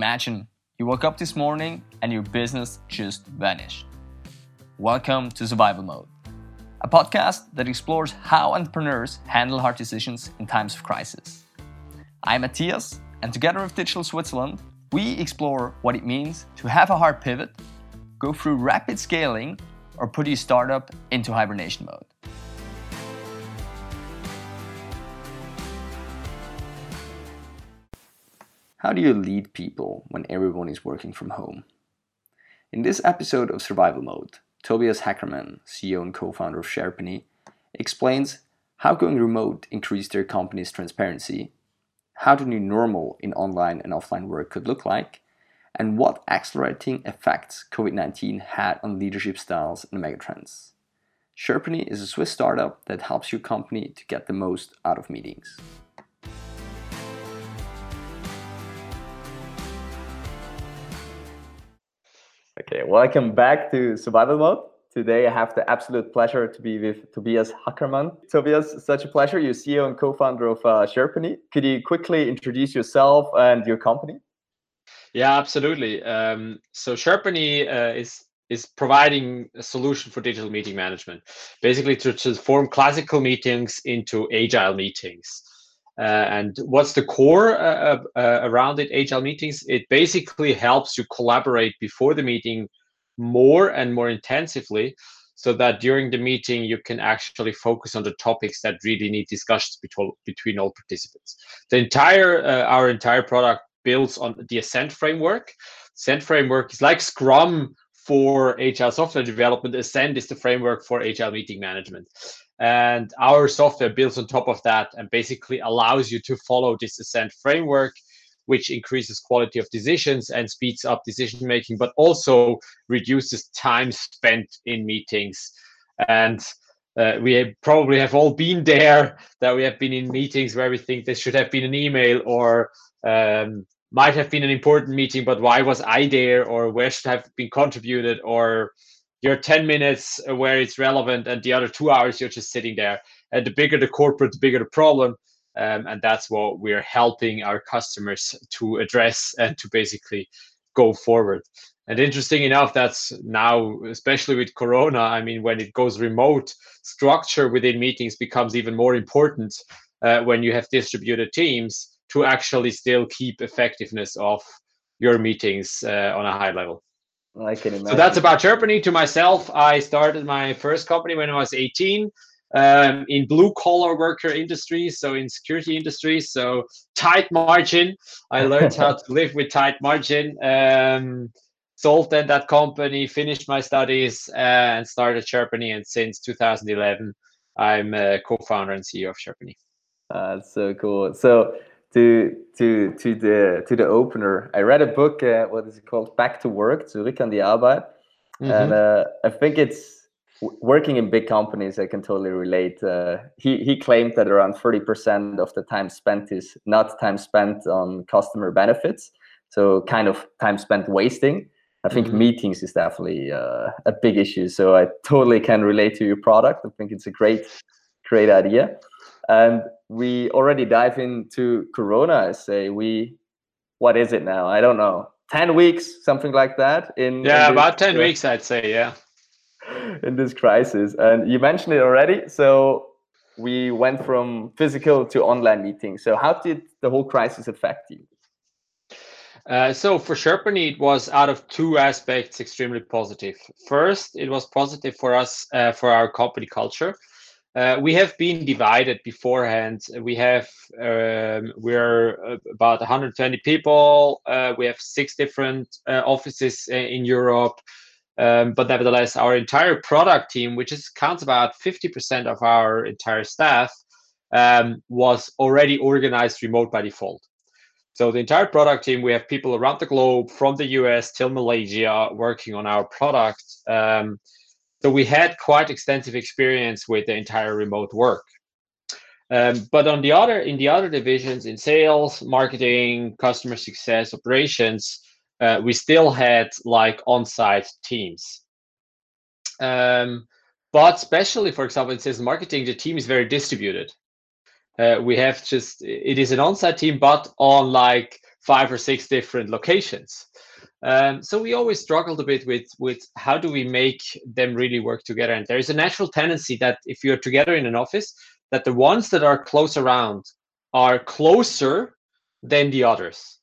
Imagine you woke up this morning and your business just vanished. Welcome to Survival Mode, a podcast that explores how entrepreneurs handle hard decisions in times of crisis. I'm Matthias, and together with Digital Switzerland, we explore what it means to have a hard pivot, go through rapid scaling, or put your startup into hibernation mode. How do you lead people when everyone is working from home? In this episode of Survival Mode, Tobias Hackerman, CEO and co founder of Sherpany, explains how going remote increased their company's transparency, how the new normal in online and offline work could look like, and what accelerating effects COVID 19 had on leadership styles and megatrends. Sherpany is a Swiss startup that helps your company to get the most out of meetings. Okay, welcome back to Survival Mode. Today I have the absolute pleasure to be with Tobias Hackerman. Tobias, such a pleasure. You're CEO and co-founder of uh, Sherpany. Could you quickly introduce yourself and your company? Yeah, absolutely. Um, so Sherpany uh, is is providing a solution for digital meeting management, basically to transform classical meetings into agile meetings. Uh, and what's the core uh, uh, around it? Agile meetings. It basically helps you collaborate before the meeting more and more intensively, so that during the meeting you can actually focus on the topics that really need discussions between between all participants. The entire uh, our entire product builds on the Ascent framework. Ascent framework is like Scrum for agile software development. Ascent is the framework for agile meeting management. And our software builds on top of that and basically allows you to follow this Ascent framework, which increases quality of decisions and speeds up decision making, but also reduces time spent in meetings. And uh, we have probably have all been there that we have been in meetings where we think this should have been an email or um, might have been an important meeting, but why was I there or where should have been contributed or your 10 minutes where it's relevant and the other two hours you're just sitting there. And the bigger the corporate the bigger the problem. Um, and that's what we're helping our customers to address and to basically go forward. And interesting enough that's now especially with corona i mean when it goes remote structure within meetings becomes even more important uh, when you have distributed teams to actually still keep effectiveness of your meetings uh, on a high level I can imagine. So that's about Sherpany. To myself, I started my first company when I was 18 um, in blue collar worker industries, so in security industries. So tight margin. I learned how to live with tight margin. Um, sold then that company, finished my studies, uh, and started Sherpany. And since 2011, I'm a co-founder and CEO of SharePony. That's so cool. So to to to the to the opener. I read a book. Uh, what is it called? Back to Work. Zurück an die Arbeit. Mm-hmm. And uh, I think it's working in big companies. I can totally relate. Uh, he he claimed that around thirty percent of the time spent is not time spent on customer benefits. So kind of time spent wasting. I think mm-hmm. meetings is definitely uh, a big issue. So I totally can relate to your product. I think it's a great great idea and we already dive into corona i say we what is it now? I don't know. 10 weeks something like that in yeah in about 10 weeks i'd say yeah. in this crisis. And you mentioned it already so we went from physical to online meetings so how did the whole crisis affect you? Uh, so for Sherpany, it was out of two aspects extremely positive. First, it was positive for us uh, for our company culture uh, we have been divided beforehand. We have um, we're about 120 people. Uh, we have six different uh, offices uh, in Europe. Um, but nevertheless, our entire product team, which is counts about 50% of our entire staff, um, was already organized remote by default. So the entire product team, we have people around the globe, from the US till Malaysia, working on our product. So we had quite extensive experience with the entire remote work. Um, but on the other, in the other divisions, in sales, marketing, customer success, operations, uh, we still had like on-site teams. Um, but especially, for example, in sales marketing, the team is very distributed. uh, we have just it is an on-site team, but on like five or six different locations. Um, so we always struggled a bit with with how do we make them really work together. And there is a natural tendency that if you're together in an office, that the ones that are close around are closer than the others.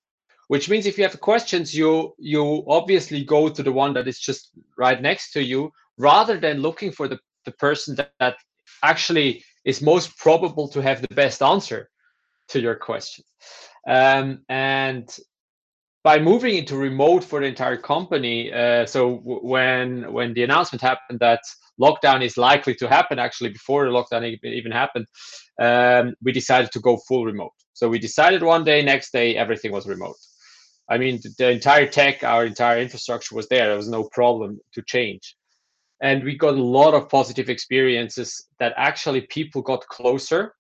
Which means if you have questions, you you obviously go to the one that is just right next to you, rather than looking for the, the person that, that actually is most probable to have the best answer to your question. Um, and by moving into remote for the entire company, uh, so w- when when the announcement happened that lockdown is likely to happen, actually before the lockdown even happened, um, we decided to go full remote. So we decided one day, next day, everything was remote. I mean, the, entire tech, our entire infrastructure was there. There was no problem to change and we got a lot of positive experiences that actually people got closer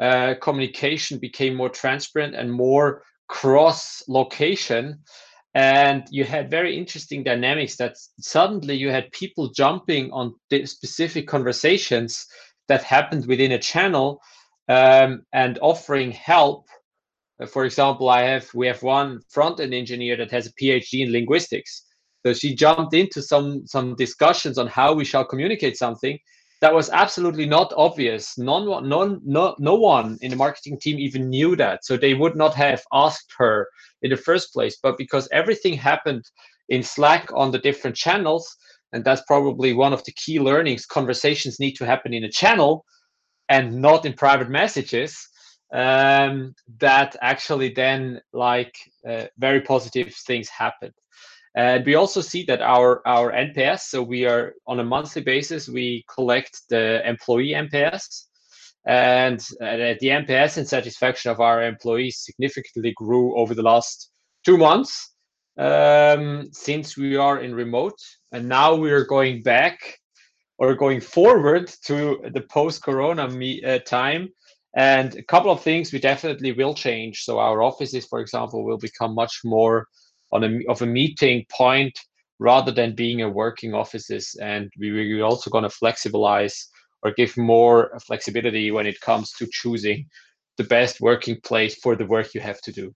uh, communication became more transparent and more cross location and you had very interesting dynamics that suddenly you had people jumping on specific conversations that happened within a channel um, and offering help. Uh, for example i have we have one front end engineer that has a phd in linguistics. So she jumped into some some discussions on how we shall communicate something that was absolutely not obvious. None, none, no, no one in the marketing team even knew that. So they would not have asked her in the first place. But because everything happened in Slack on the different channels, and that's probably one of the key learnings, conversations need to happen in a channel and not in private messages. Um, that actually then like uh, very positive things happened. And we also see that our, our NPS, so we are on a monthly basis, we collect the employee NPS. And uh, the NPS and satisfaction of our employees significantly grew over the last two months um, since we are in remote. And now we are going back or going forward to the post corona uh, time. And a couple of things we definitely will change. So our offices, for example, will become much more on a of a meeting point rather than being a working offices. And we, we're also going to flexibilize or give more flexibility when it comes to choosing the best working place for the work you have to do.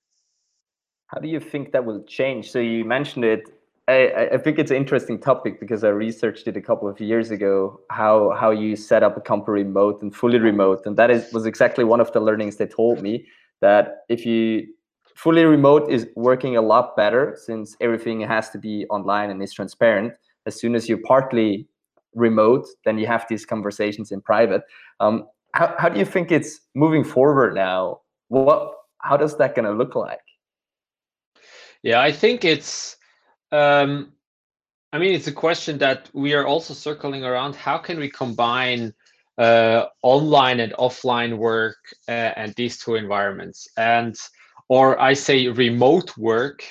How do you think that will change? So you mentioned it. I, I think it's an interesting topic because I researched it a couple of years ago. How how you set up a company remote and fully remote, and that is was exactly one of the learnings they told me that if you fully remote is working a lot better since everything has to be online and is transparent. As soon as you're partly remote, then you have these conversations in private. Um, how, how do you think it's moving forward now? What how does that going to look like? Yeah, I think it's. Um, I mean, it's a question that we are also circling around. How can we combine uh, online and offline work uh, and these two environments? And or I say remote work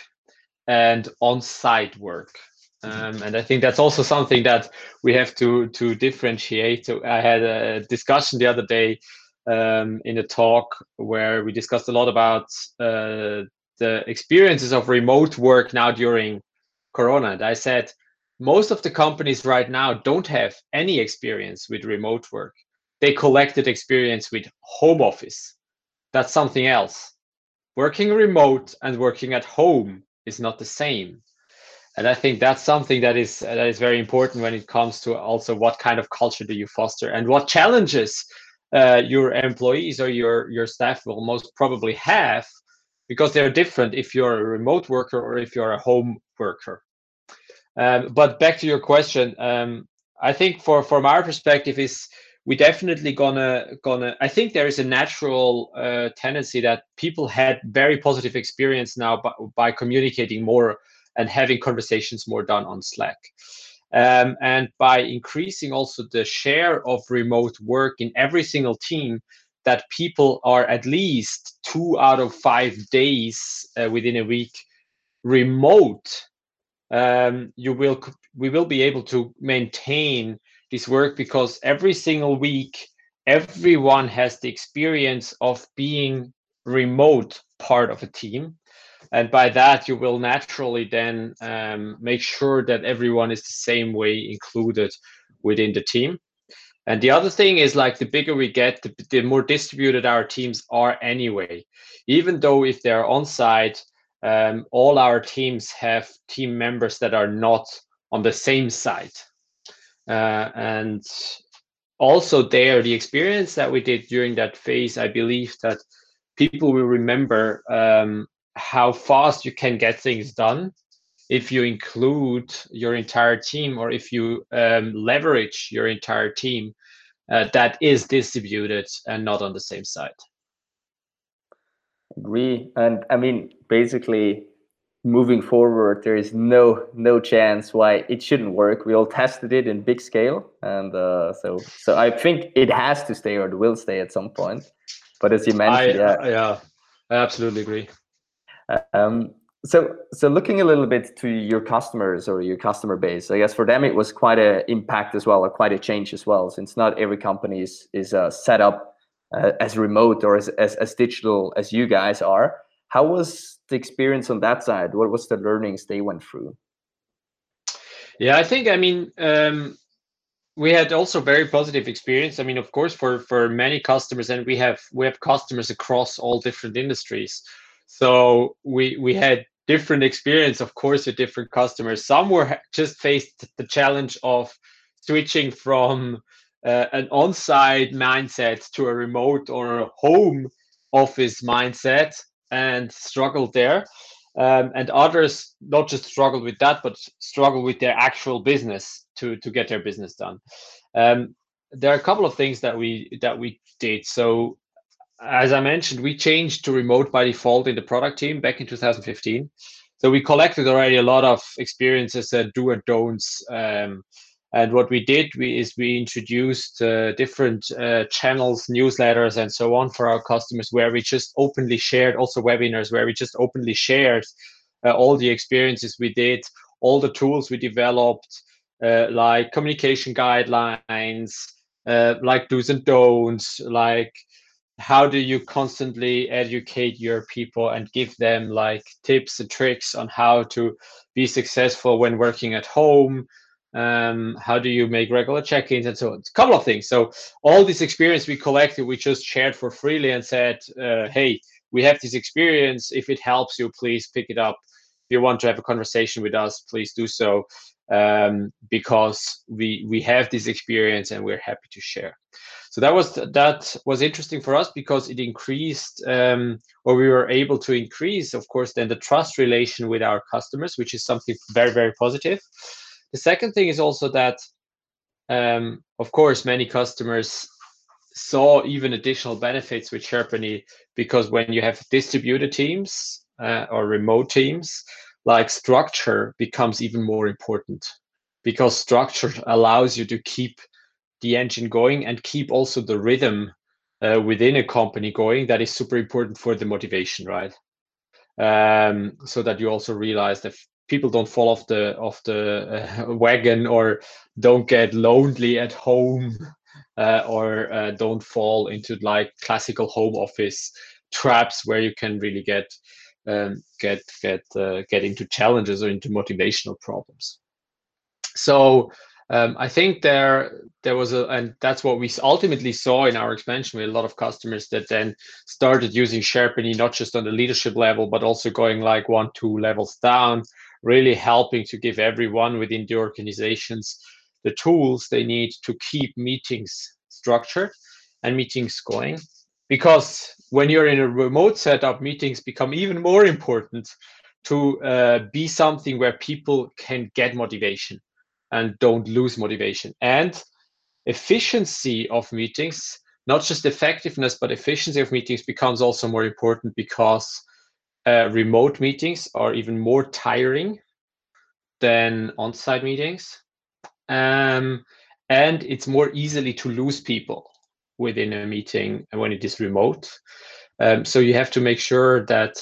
and on-site work. Um, and I think that's also something that we have to to differentiate. I had a discussion the other day um, in a talk where we discussed a lot about uh, the experiences of remote work now during Corona. And I said most of the companies right now don't have any experience with remote work. They collected experience with home office. That's something else working remote and working at home is not the same. And i think that's something that is that is very important when it comes to also what kind of culture do you foster and what challenges uh, your employees or your your staff will most probably have because they're different if you're a remote worker or if you're a home worker. Um, but back to your question um, i think for from our perspective is we definitely gonna gonna i think there is a natural uh, tendency that people had very positive experience now by, by communicating more and having conversations more done on slack. Um, and by increasing also the share of remote work in every single team that people are at least two out of five days uh, within a week remote um, you will we will be able to maintain this work because every single week everyone has the experience of being remote part of a team and by that you will naturally then um, make sure that everyone is the same way included within the team And the other thing is like the bigger we get, the, the more distributed our teams are anyway. Even though if they're on site, um, all our teams have team members that are not on the same site. Uh, and also there, the experience that we did during that phase, I believe that people will remember um, how fast you can get things done if you include your entire team or if you um, leverage your entire team uh, that is distributed and not on the same site. Agree, and I mean basically moving forward, there is no no chance why it shouldn't work. We all tested it in big scale, and uh, so so I think it has to stay or it will stay at some point. But as you mentioned, I, yeah, yeah, I absolutely agree. Um, so, so looking a little bit to your customers or your customer base, I guess for them it was quite a impact as well, or quite a change as well, since not every company is is uh, set up uh, as remote or as, as as digital as you guys are. How was the experience on that side? What was the learnings they went through? Yeah, I think I mean um, we had also very positive experience. I mean, of course, for for many customers, and we have we have customers across all different industries. So we we had different experience, of course, with different customers. Some were just faced the challenge of switching from uh, an on-site mindset to a remote or a home office mindset and struggled there. Um, and others not just struggled with that, but struggle with their actual business to to get their business done. Um, there are a couple of things that we that we did. So as I mentioned, we changed to remote by default in the product team back in 2015. So we collected already a lot of experiences, uh, do and don'ts. Um, and what we did we, is we introduced uh, different uh, channels, newsletters, and so on for our customers, where we just openly shared, also webinars, where we just openly shared uh, all the experiences we did, all the tools we developed, uh, like communication guidelines, uh, like do's and don'ts, like how do you constantly educate your people and give them like tips and tricks on how to be successful when working at home um, how do you make regular check-ins and so on? A couple of things. So all this experience we collected we just shared for freely and said uh, hey we have this experience. If it helps you please pick it up. If you want to have a conversation with us please do so. Um, because we we have this experience and we're happy to share. So that was that was interesting for us because it increased um, or we were able to increase of course then the trust relation with our customers which is something very very positive the second thing is also that um, of course many customers saw even additional benefits with Sherpany because when you have distributed teams uh, or remote teams like structure becomes even more important because structure allows you to keep the engine going and keep also the rhythm uh, within a company going that is super important for the motivation right? Um, so that you also realize that people don't fall off the off the uh, wagon or don't get lonely at home uh, or uh, don't fall into like classical home office traps where you can really get um, get get uh, get into challenges or into motivational problems. So um, I think there there was a, and that's what we ultimately saw in our expansion with a lot of customers that then started using Sherpany not just on the leadership level, but also going like one, two levels down, really helping to give everyone within the organizations the tools they need to keep meetings structured and meetings going. Because when you're in a remote setup, meetings become even more important to uh, be something where people can get motivation and don't lose motivation. And efficiency of meetings, not just effectiveness, but efficiency of meetings becomes also more important because uh, remote meetings are even more tiring than on-site meetings. Um, and it's more easily to lose people within a meeting when it is remote. Um, so you have to make sure that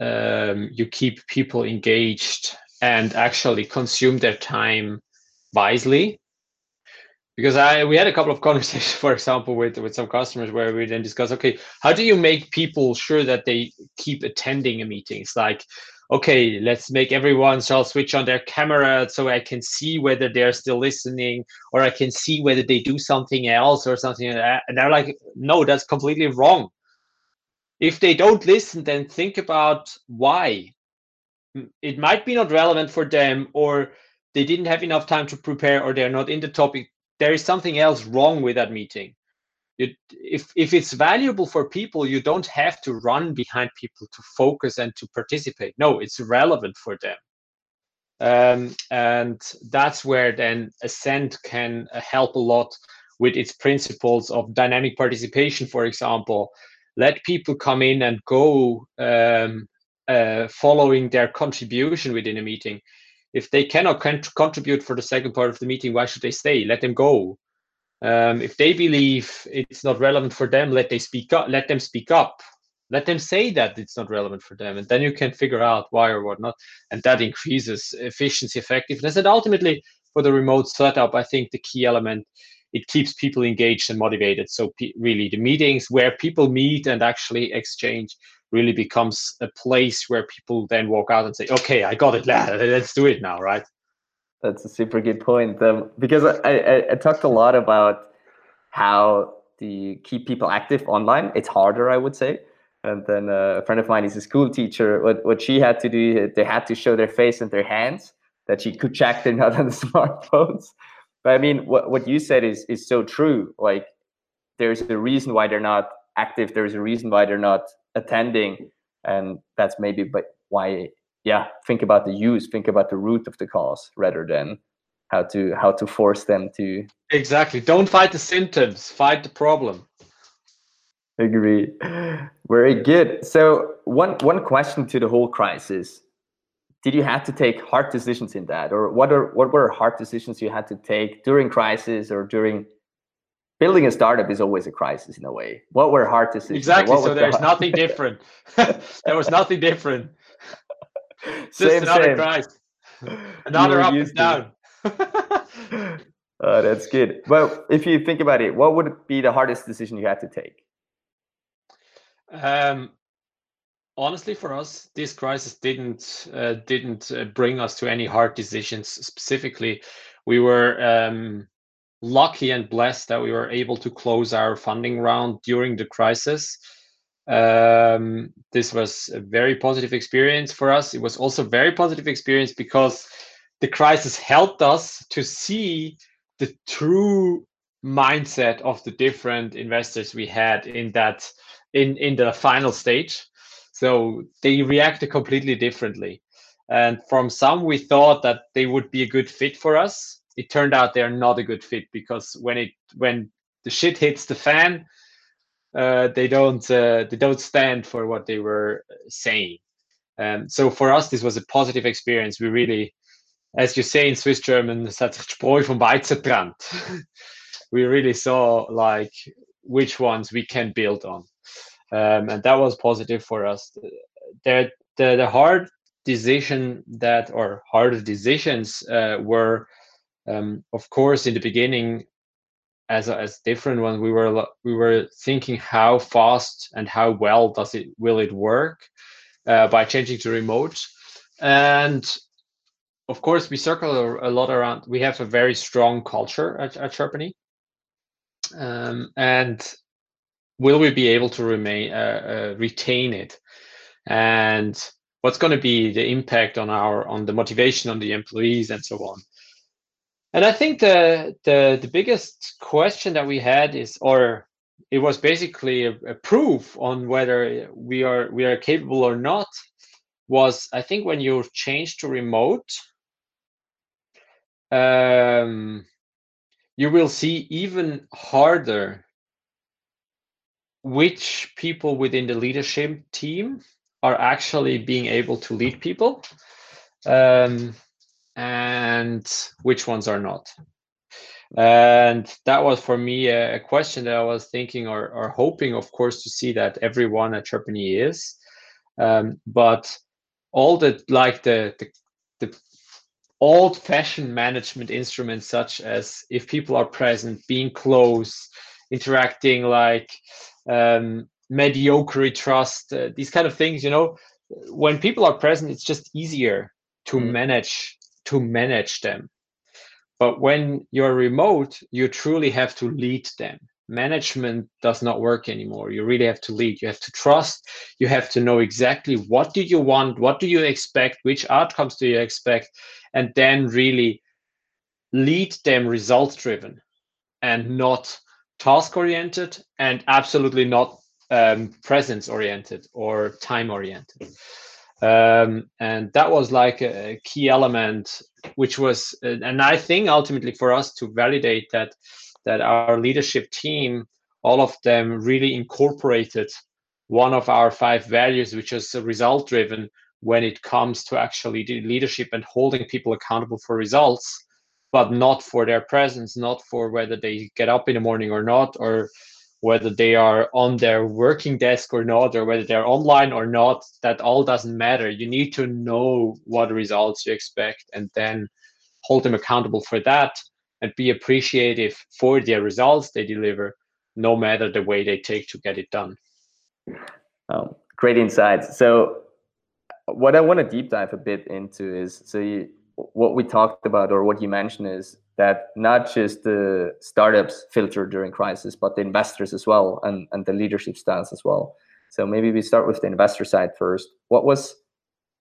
um, you keep people engaged and actually consume their time wisely. Because I we had a couple of conversations, for example, with with some customers where we then discuss, okay, how do you make people sure that they keep attending a meeting? It's like, okay, let's make everyone shall switch on their camera so I can see whether they're still listening, or I can see whether they do something else or something like that. And they're like, no, that's completely wrong. If they don't listen, then think about why. It might be not relevant for them, or they didn't have enough time to prepare, or they're not in the topic there is something else wrong with that meeting. If if it's valuable for people, you don't have to run behind people to focus and to participate. No, it's relevant for them. Um, and that's where then Ascent can uh, help a lot with its principles of dynamic participation, for example. Let people come in and go um, uh, following their contribution within a meeting if they cannot contribute for the second part of the meeting, why should they stay? Let them go. Um, if they believe it's not relevant for them, let they speak up. Let them speak up. Let them say that it's not relevant for them, and then you can figure out why or what not, and that increases efficiency, effectiveness, and ultimately for the remote setup, I think the key element it keeps people engaged and motivated. So really, the meetings where people meet and actually exchange really becomes a place where people then walk out and say, "Okay, I got it. Let's do it now." Right? That's a super good point. Um, because I, I, I talked a lot about how to keep people active online. It's harder, I would say. And then uh, a friend of mine is a school teacher. What what she had to do, they had to show their face and their hands that she could check they're not on the smartphones. But I mean, what what you said is is so true. Like, there's a reason why they're not active. There's a reason why they're not attending. And that's maybe but why yeah think about the use think about the root of the cause rather than how to how to force them to exactly. Don't fight the symptoms. Fight the problem. Agree. Very good. So one one question to the whole crisis did you have to take hard decisions in that or what are what were hard decisions you had to take during crisis or during building a startup is always a crisis in a way. What were hard decisions? Exactly. So there's the nothing different. there was nothing different. Just same, another same. crisis. Another up and down. uh, that's good. Well, if you think about it, what would be the hardest decision you had to take? Um, honestly, for us, this crisis didn't uh, didn't uh, bring us to any hard decisions specifically. We were um, lucky and blessed that we were able to close our funding round during the crisis. Um, this was a very positive experience for us. It was also a very positive experience because the crisis helped us to see the true mindset of the different investors we had in that in in the final stage so they reacted completely differently and from some we thought that they would be a good fit for us it turned out they're not a good fit because when it when the shit hits the fan, uh, they don't uh, they don't stand for what they were saying. Um, so for us, this was a positive experience. We really, as you say in Swiss German, Spreu vom we really saw like which ones we can build on, um, and that was positive for us. The the, the hard decision that or hard decisions uh, were um, of course in the beginning as as different one we were we were thinking how fast and how well does it will it work uh, by changing to remote and of course we circle a, lot around we have a very strong culture at, at Sherpany um, and will we be able to remain uh, uh, retain it? And what's going to be the impact on our on the motivation on the employees and so on? And I think the, the the biggest question that we had is, or it was basically a, a, proof on whether we are we are capable or not, was I think when you change to remote, um, you will see even harder which people within the leadership team are actually being able to lead people. Um, and which ones are not and that was for me a, question that i was thinking or, or hoping of course to see that everyone at Sherpany is um, but all the like the, the, the old fashioned management instruments such as if people are present being close interacting like um, mediocre trust uh, these kind of things you know? When people are present it's just easier to mm. manage to manage them. But when you're remote you truly have to lead them. Management does not work anymore. You really have to lead. You have to trust. You have to know exactly what do you want what do you expect which outcomes do you expect and then really lead them results driven and not task oriented and absolutely not um, presence oriented or time oriented um, and that was like a key element which was and i think ultimately for us to validate that that our leadership team all of them really incorporated one of our five values which is result driven when it comes to actually leadership and holding people accountable for results but not for their presence not for whether they get up in the morning or not or whether they are on their working desk or not or whether they're online or not that all doesn't matter. You need to know what results you expect and then hold them accountable for that and be appreciative for their results they deliver no matter the way they take to get it done. Um, great insights. So what I want to deep dive a bit into is so you, what we talked about or what you mentioned is that not just the startups filter during crisis, but the investors as well and, and the leadership styles as well. So maybe we start with the investor side first. What was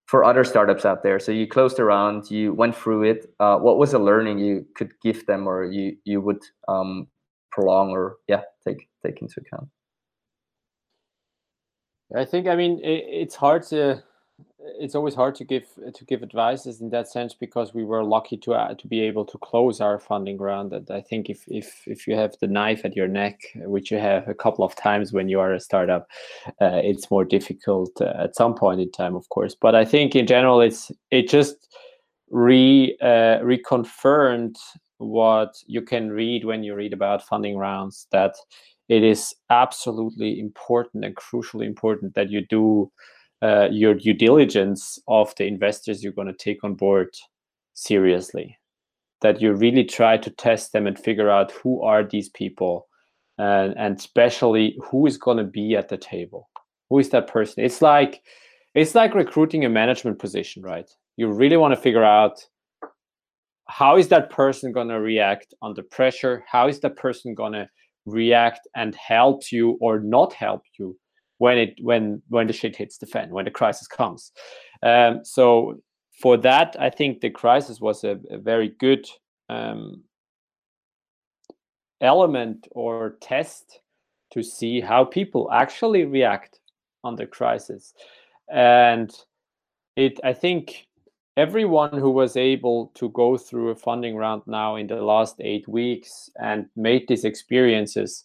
for other startups out there? So you closed around, you went through it. Uh, what was a learning you could give them or you you would um, prolong or yeah take take into account? I think I mean it, it's hard to it's always hard to give to give advices in that sense because we were lucky to uh, to be able to close our funding round. And I think if if if you have the knife at your neck, which you have a couple of times when you are a startup, uh, it's more difficult uh, at some point in time, of course. But I think in general, it's it just re uh, reconfirmed what you can read when you read about funding rounds that it is absolutely important and crucially important that you do uh, your due diligence of the investors you're going to take on board seriously. That you really try to test them and figure out who are these people and and especially who is going to be at the table. Who is that person? It's like it's like recruiting a management position right? You really want to figure out how is that person going to react under pressure? How is that person going to react and help you or not help you when it when when the shit hits the fan when the crisis comes. Um, so for that i think the crisis was a, a very good um, element or test to see how people actually react on the crisis. And it i think everyone who was able to go through a funding round now in the last eight weeks and made these experiences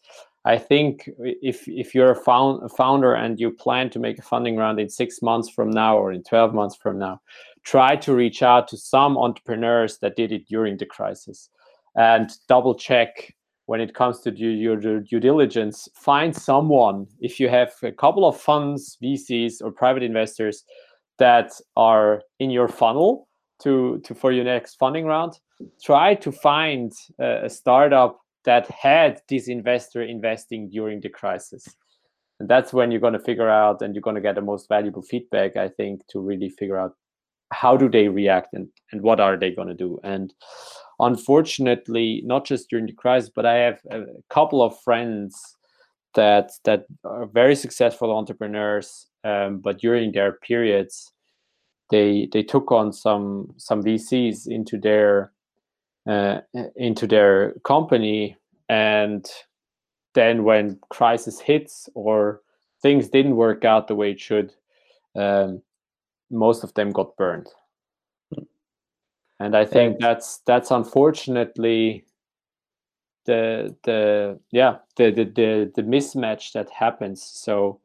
I think if if you're a, found, a founder and you plan to make a funding round in six months from now or in 12 months from now, try to reach out to some entrepreneurs that did it during the crisis and double check when it comes to due, your due diligence. Find someone, if you have a couple of funds, VCs, or private investors that are in your funnel to, to for your next funding round, try to find a, a startup that had this investor investing during the crisis. And that's when you're going to figure out and you're going to get the most valuable feedback, I think, to really figure out how do they react and, and what are they going to do. And unfortunately, not just during the crisis, but I have a couple of friends that that are very successful entrepreneurs, um, but during their periods, they they took on some some VCs into their uh, into their company. And then when crisis hits or things didn't work out the way it should um, most of them got burned. And i think that's that's unfortunately the the yeah the, the the the mismatch that happens. So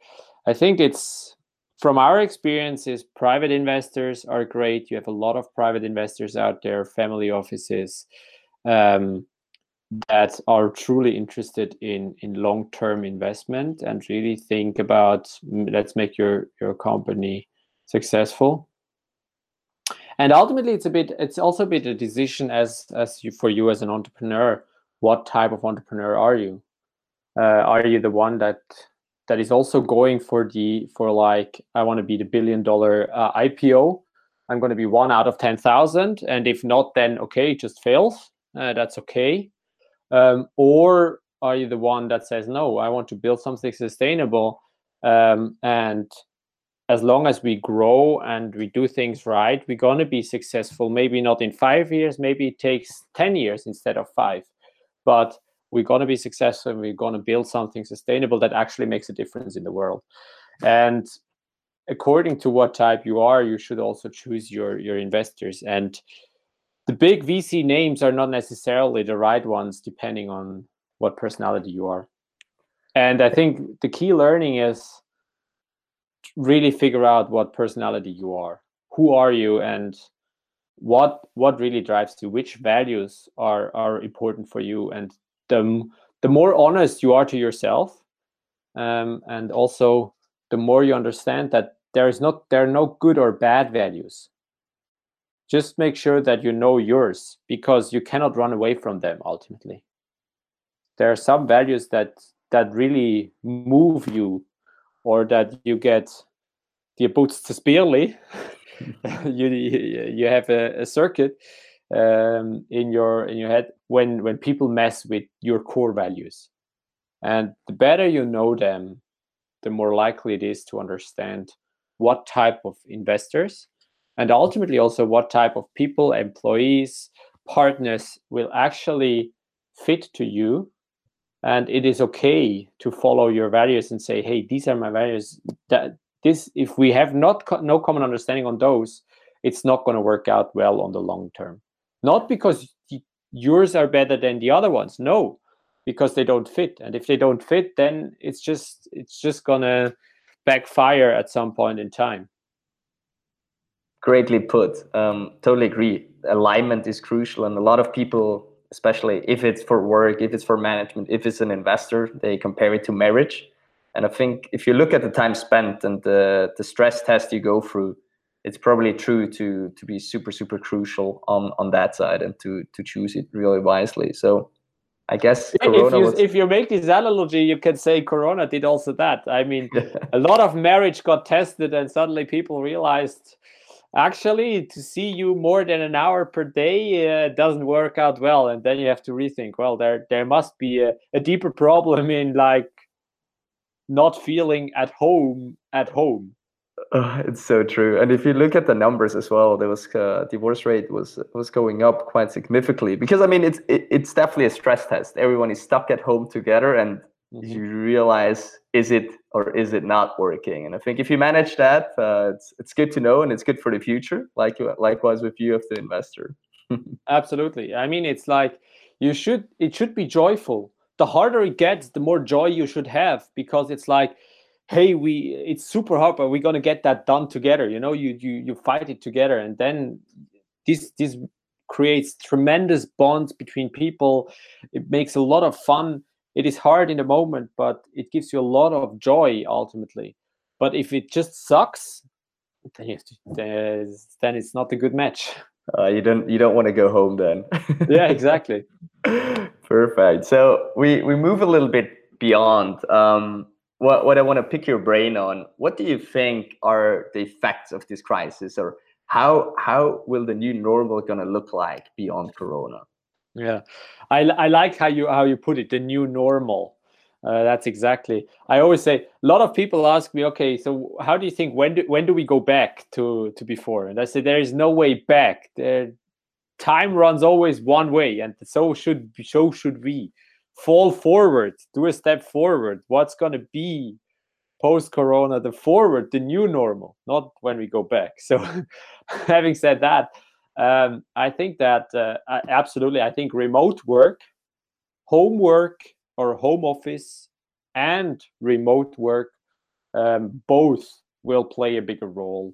i think it's from our experiences private investors are great. You have a lot of private investors out there family offices um, that are truly interested in in long-term investment and really think about let's make your your company successful. And ultimately it's a bit it's also a bit a decision as as you for you as an entrepreneur what type of entrepreneur are you? Uh, are you the one that that is also going for the for like i want to be the billion dollar uh, ipo i'm going to be one out of 10000 and if not then okay it just fails. Uh, that's okay. Um, or are you the one that says no i want to build something sustainable um, and as long as we grow and we do things right we're going to be successful. Maybe not in five years maybe it takes 10 years instead of five. But we're going to be successful and we're going to build something sustainable that actually makes a difference in the world. And according to what type you are you should also choose your your investors. And the big vc names are not necessarily the right ones depending on what personality you are. And i think the key learning is really figure out what personality you are. Who are you and what what really drives you? Which values are are important for you? And the the more honest you are to yourself um, and also the more you understand that there is not there are no good or bad values. Just make sure that you know yours because you cannot run away from them ultimately. There are some values that that really move you or that you get the boots to spearly you you have a, a circuit um, in your in your head when when people mess with your core values. And the better you know them the more likely it is to understand what type of investors and ultimately also what type of people employees partners will actually fit to you. And it is okay to follow your values and say hey these are my values. That this if we have not co- no common understanding on those it's not going to work out well on the long term not because yours are better than the other ones no because they don't fit. And if they don't fit then it's just it's just to backfire at some point in time. Greatly put. Um, totally agree. Alignment is crucial and a lot of people especially if it's for work if it's for management if it's an investor they compare it to marriage. And I think if you look at the time spent and the, the stress test you go through, it's probably true to to be super super crucial on on that side and to to choose it really wisely. So I guess if you, was... if you make this analogy, you can say Corona did also that. I mean, a lot of marriage got tested, and suddenly people realized actually to see you more than an hour per day uh, doesn't work out well, and then you have to rethink. Well, there there must be a, a deeper problem in like not feeling at home at home. Uh, it's so true. And if you look at the numbers as well, there was uh, divorce rate was was going up quite significantly because I mean it's it, it's definitely a stress test. Everyone is stuck at home together, and mm-hmm. you realize is it or is it not working? And I think if you manage that, uh, it's it's good to know and it's good for the future. Like likewise with you as the investor. Absolutely. I mean, it's like you should it should be joyful the harder it gets, the more joy you should have because it's like, hey, we it's super hard, but we're gonna get that done together. You know, you you you fight it together, and then this this creates tremendous bonds between people. It makes a lot of fun. It is hard in the moment, but it gives you a lot of joy ultimately. But if it just sucks, then, to, then it's not a good match. Uh, you don't you don't want to go home then. yeah, exactly. Perfect. So we we move a little bit beyond. Um, what what I want to pick your brain on. What do you think are the effects of this crisis, or how how will the new normal gonna look like beyond Corona? Yeah, I I like how you how you put it. The new normal. Uh, that's exactly. I always say a lot of people ask me, okay, so how do you think when do when do we go back to to before? And I say there is no way back. There, time runs always one way, and so should so should we. Fall forward, do a step forward. What's gonna be post Corona? The forward, the new normal, not when we go back. So, having said that, um, I think that uh, absolutely, I think remote work, homework or home office and remote work um, both will play a bigger role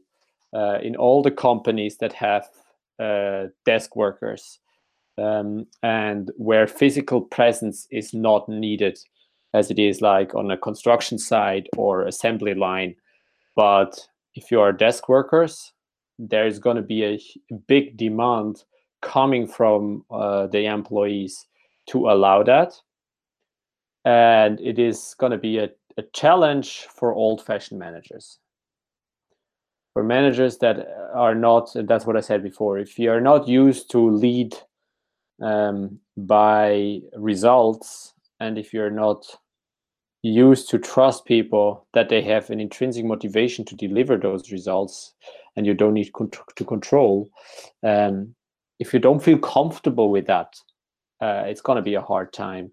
uh, in all the companies that have uh, desk workers um, and where physical presence is not needed as it is like on a construction site or assembly line but if you are desk workers there's going to be a big demand coming from uh, the employees to allow that. And it is going to be a, a challenge for old fashioned managers. For managers that are not, and that's what I said before, if you are not used to lead um, by results, and if you're not used to trust people that they have an intrinsic motivation to deliver those results and you don't need to control um, if you don't feel comfortable with that uh, it's going to be a hard time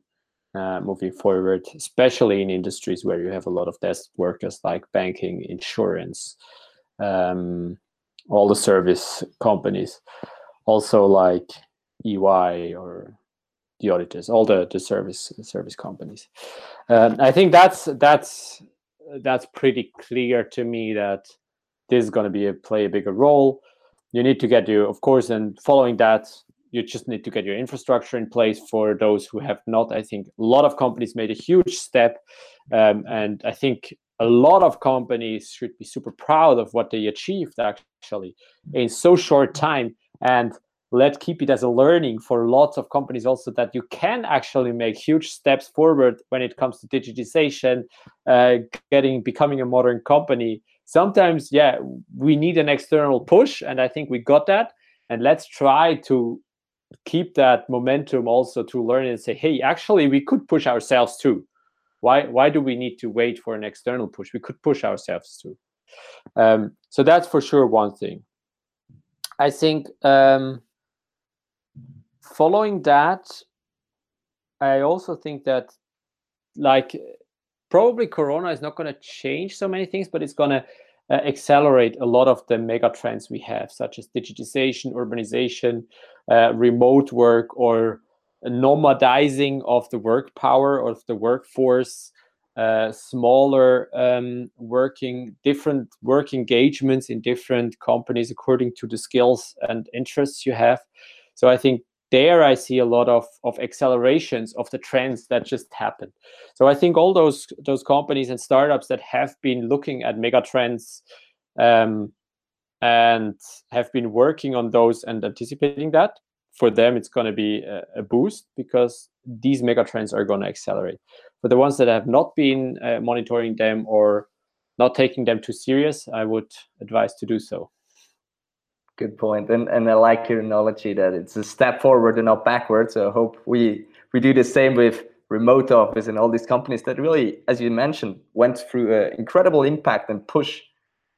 uh, moving forward especially in industries where you have a lot of desk workers like banking insurance um, all the service companies. Also like ey or the auditors, all the the service service companies. Um, I think that's that's that's pretty clear to me that this is going to be a play a bigger role. You need to get your, of course, and following that, you just need to get your infrastructure in place for those who have not. I think a lot of companies made a huge step, um, and I think a lot of companies should be super proud of what they achieved actually in so short time and let keep it as a learning for lots of companies also that you can actually make huge steps forward when it comes to digitization uh, getting becoming a modern company. Sometimes yeah we need an external push and i think we got that. And let's try to keep that momentum also to learn and say hey actually we could push ourselves too. Why why do we need to wait for an external push? We could push ourselves too. Um, so that's for sure one thing. I think um, following that, I also think that like probably Corona is not going to change so many things, but it's going to uh, accelerate a lot of the mega trends we have, such as digitization, urbanization, uh, remote work, or nomadizing of the work power of the workforce, uh, smaller um, working, different work engagements in different companies according to the skills and interests you have. So I think there I see a lot of, of accelerations of the trends that just happened. So I think all those those companies and startups that have been looking at mega trends um, and have been working on those and anticipating that, for them it's going to be a, a, boost because these mega trends are going to accelerate. For the ones that have not been uh, monitoring them or not taking them too serious, I would advise to do so. Good point. And and I like your analogy that it's a step forward and not backwards. So I hope we we do the same with remote office and all these companies that really, as you mentioned, went through an incredible impact and push.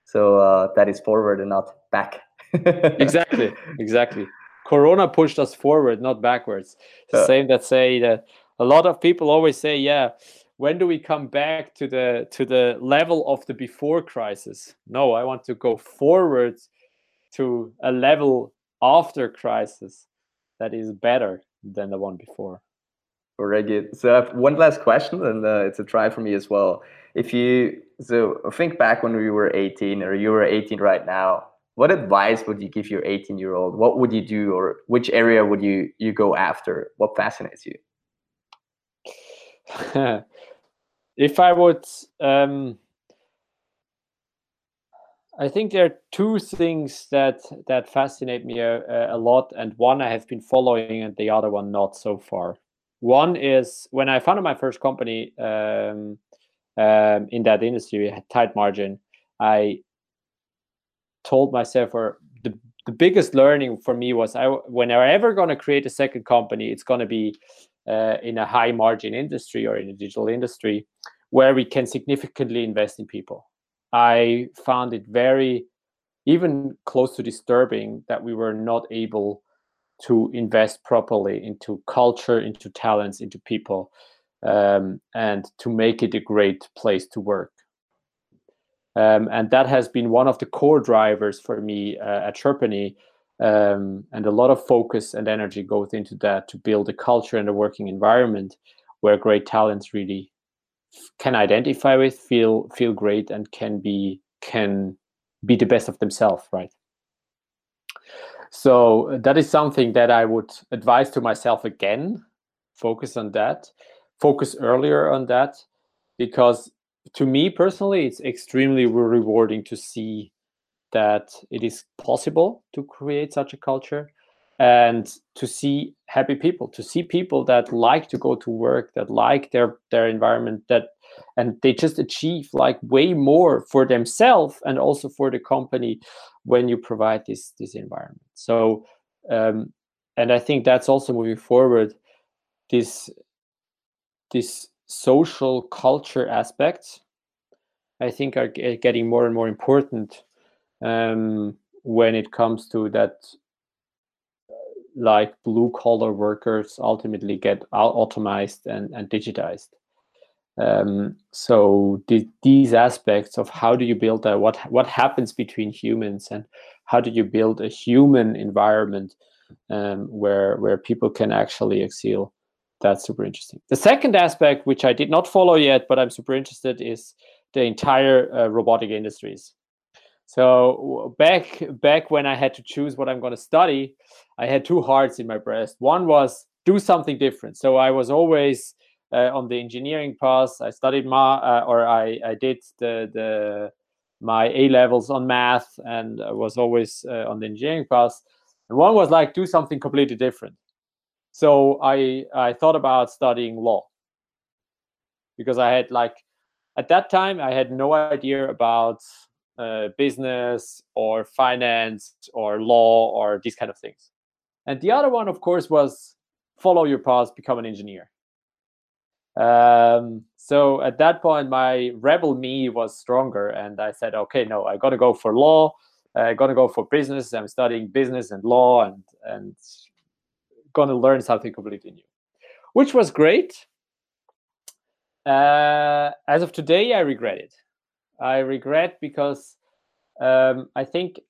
So uh, that is forward and not back. exactly. Exactly. Corona pushed us forward, not backwards. The uh, same that say that a lot of people always say, yeah, when do we come back to the to the level of the before crisis? No, I want to go forward to a level after crisis that is better than the one before. Very good. So I have one last question, and uh, it's a try for me as well. If you so think back when we were 18, or you were 18 right now, what advice would you give your 18 year old? What would you do, or which area would you you go after? What fascinates you? if I would um, I think there are two things that that fascinate me a, a, lot, and one I have been following, and the other one not so far. One is when I founded my first company um, um, in that industry, tight margin. I told myself, or the the biggest learning for me was, I when I'm ever going to create a second company, it's going to be uh, in a high margin industry or in a digital industry where we can significantly invest in people I found it very, even close to disturbing that we were not able to invest properly into culture, into talents, into people, um, and to make it a great place to work. Um, and that has been one of the core drivers for me uh, at Sherpany. Um, and a lot of focus and energy goes into that to build a culture and a working environment where great talents really can identify with feel feel great and can be can be the best of themselves right? So that is something that i would advise to myself again focus on that focus earlier on that because to me personally it's extremely rewarding to see that it is possible to create such a culture and to see happy people to see people that like to go to work that like their their environment that and they just achieve like way more for themselves and also for the company when you provide this this environment. So um, and i think that's also moving forward this this social culture aspects i think are getting more and more important um, when it comes to that like blue collar workers ultimately get automized and, and digitized. Um, so the, these aspects of how do you build a what what happens between humans and how do you build a human environment um, where where people can actually excel? That's super interesting. The second aspect which i did not follow yet but i'm super interested is the entire uh, robotic industries so back back when i had to choose what i'm going to study i had two hearts in my breast one was do something different so i was always uh, on the engineering path. I studied ma uh, or I, I did the the my A levels on math and I was always uh, on the engineering path. And one was like do something completely different. So I I thought about studying law because I had like at that time I had no idea about uh, business or finance or law or these kind of things. And the other one, of course, was follow your path, become an engineer. Um, so at that point, my rebel me was stronger, and I said, "Okay, no, I got to go for law. I got to go for business. I'm studying business and law, and and to learn something completely new," which was great. Uh, as of today, I regret it. I regret because um, I think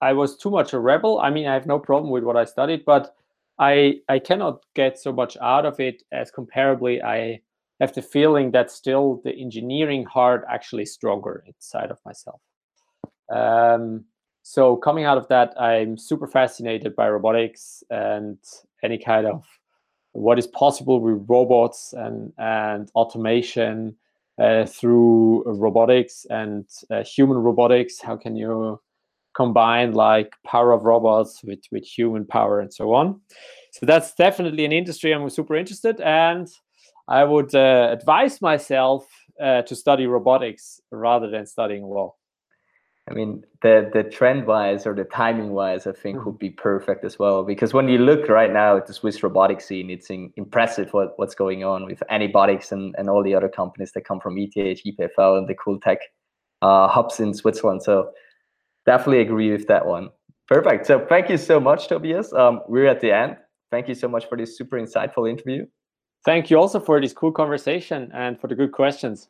I was too much a rebel. I mean, I have no problem with what I studied, but I I cannot get so much out of it as comparably I have the feeling that still the engineering heart actually stronger inside of myself. Um, so coming out of that, I'm super fascinated by robotics and any kind of what is possible with robots and and automation uh, through robotics and uh, human robotics. How can you combine like power of robots with with human power and so on so that's definitely an industry i'm super interested and i would uh, advise myself uh, to study robotics rather than studying law i mean the the trend wise or the timing wise i think mm-hmm. would be perfect as well because when you look right now at the swiss robotics scene it's in, impressive what, what's going on with anybotics and, and all the other companies that come from eth epfl and the cool tech uh, hubs in switzerland so definitely agree with that one. Perfect. So thank you so much, Tobias. Um, we're at the end. Thank you so much for this super insightful interview. Thank you also for this cool conversation and for the good questions.